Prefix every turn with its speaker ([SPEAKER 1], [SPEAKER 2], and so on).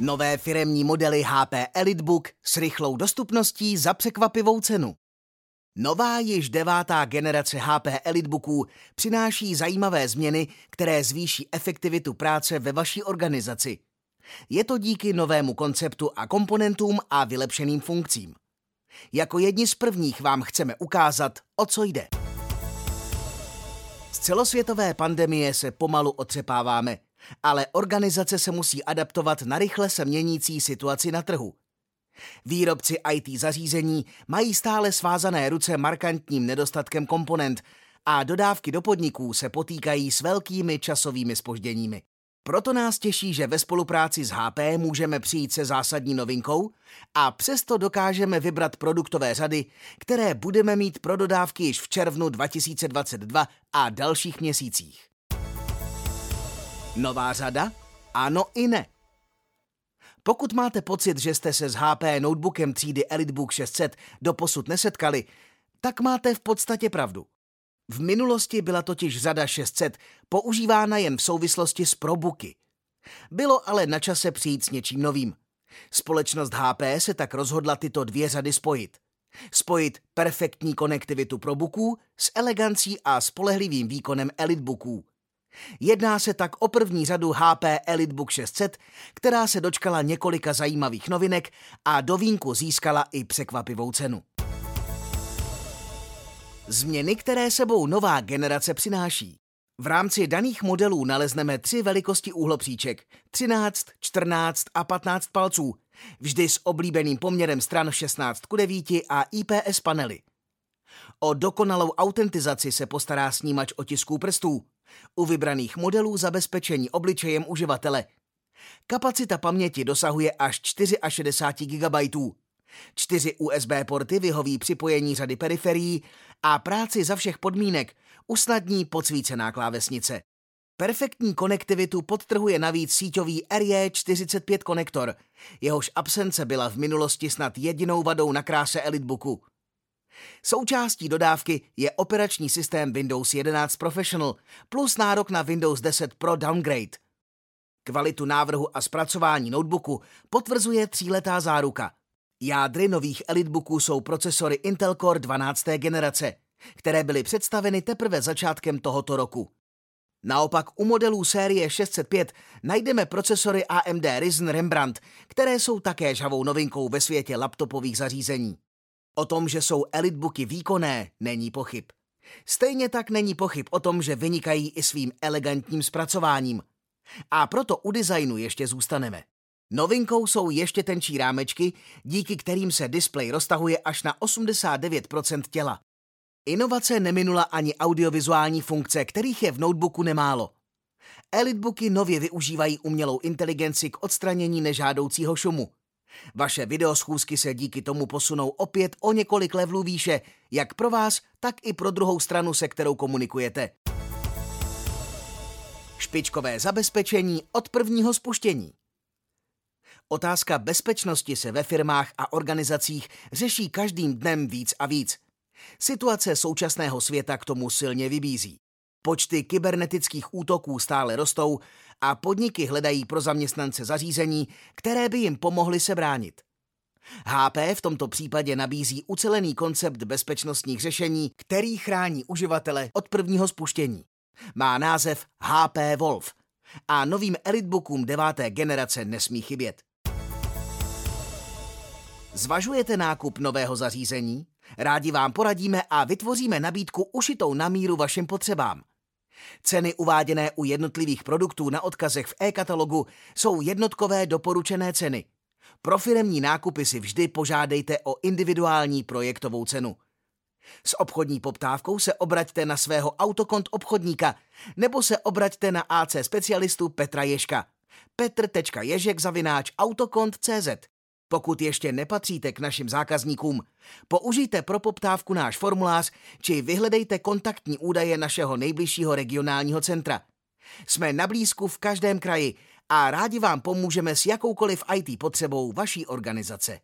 [SPEAKER 1] Nové firemní modely HP EliteBook s rychlou dostupností za překvapivou cenu. Nová již devátá generace HP EliteBooků přináší zajímavé změny, které zvýší efektivitu práce ve vaší organizaci. Je to díky novému konceptu a komponentům a vylepšeným funkcím. Jako jedni z prvních vám chceme ukázat, o co jde. Z celosvětové pandemie se pomalu otřepáváme, ale organizace se musí adaptovat na rychle se měnící situaci na trhu. Výrobci IT zařízení mají stále svázané ruce markantním nedostatkem komponent a dodávky do podniků se potýkají s velkými časovými spožděními. Proto nás těší, že ve spolupráci s HP můžeme přijít se zásadní novinkou a přesto dokážeme vybrat produktové řady, které budeme mít pro dodávky již v červnu 2022 a dalších měsících. Nová řada? Ano i ne. Pokud máte pocit, že jste se s HP notebookem třídy EliteBook 600 doposud nesetkali, tak máte v podstatě pravdu. V minulosti byla totiž řada 600 používána jen v souvislosti s probuky. Bylo ale na čase přijít s něčím novým. Společnost HP se tak rozhodla tyto dvě řady spojit. Spojit perfektní konektivitu probuků s elegancí a spolehlivým výkonem EliteBooků. Jedná se tak o první řadu HP EliteBook 600, která se dočkala několika zajímavých novinek a do vínku získala i překvapivou cenu. Změny, které sebou nová generace přináší. V rámci daných modelů nalezneme tři velikosti úhlopříček 13, 14 a 15 palců, vždy s oblíbeným poměrem stran 16 k 9 a IPS panely. O dokonalou autentizaci se postará snímač otisků prstů. U vybraných modelů zabezpečení obličejem uživatele. Kapacita paměti dosahuje až 64 GB. Čtyři USB porty vyhoví připojení řady periferií a práci za všech podmínek usnadní podsvícená klávesnice. Perfektní konektivitu podtrhuje navíc síťový RJ45 konektor, jehož absence byla v minulosti snad jedinou vadou na kráse Elitebooku. Součástí dodávky je operační systém Windows 11 Professional plus nárok na Windows 10 Pro Downgrade. Kvalitu návrhu a zpracování notebooku potvrzuje tříletá záruka. Jádry nových Elitebooků jsou procesory Intel Core 12. generace, které byly představeny teprve začátkem tohoto roku. Naopak u modelů série 605 najdeme procesory AMD Ryzen Rembrandt, které jsou také žavou novinkou ve světě laptopových zařízení. O tom, že jsou elitebooky výkonné, není pochyb. Stejně tak není pochyb o tom, že vynikají i svým elegantním zpracováním. A proto u designu ještě zůstaneme. Novinkou jsou ještě tenčí rámečky, díky kterým se displej roztahuje až na 89% těla. Inovace neminula ani audiovizuální funkce, kterých je v notebooku nemálo. Elitebooky nově využívají umělou inteligenci k odstranění nežádoucího šumu. Vaše videoschůzky se díky tomu posunou opět o několik levelů výše, jak pro vás, tak i pro druhou stranu, se kterou komunikujete. Špičkové zabezpečení od prvního spuštění. Otázka bezpečnosti se ve firmách a organizacích řeší každým dnem víc a víc. Situace současného světa k tomu silně vybízí. Počty kybernetických útoků stále rostou a podniky hledají pro zaměstnance zařízení, které by jim pomohly se bránit. HP v tomto případě nabízí ucelený koncept bezpečnostních řešení, který chrání uživatele od prvního spuštění. Má název HP Wolf a novým Elitebookům deváté generace nesmí chybět. Zvažujete nákup nového zařízení? Rádi vám poradíme a vytvoříme nabídku ušitou na míru vašim potřebám. Ceny uváděné u jednotlivých produktů na odkazech v e-katalogu jsou jednotkové doporučené ceny. Pro firemní nákupy si vždy požádejte o individuální projektovou cenu. S obchodní poptávkou se obraťte na svého autokont obchodníka nebo se obraťte na AC specialistu Petra Ježka. petr.ježek zavináč autokont.cz pokud ještě nepatříte k našim zákazníkům, použijte pro poptávku náš formulář či vyhledejte kontaktní údaje našeho nejbližšího regionálního centra. Jsme na blízku v každém kraji a rádi vám pomůžeme s jakoukoliv IT potřebou vaší organizace.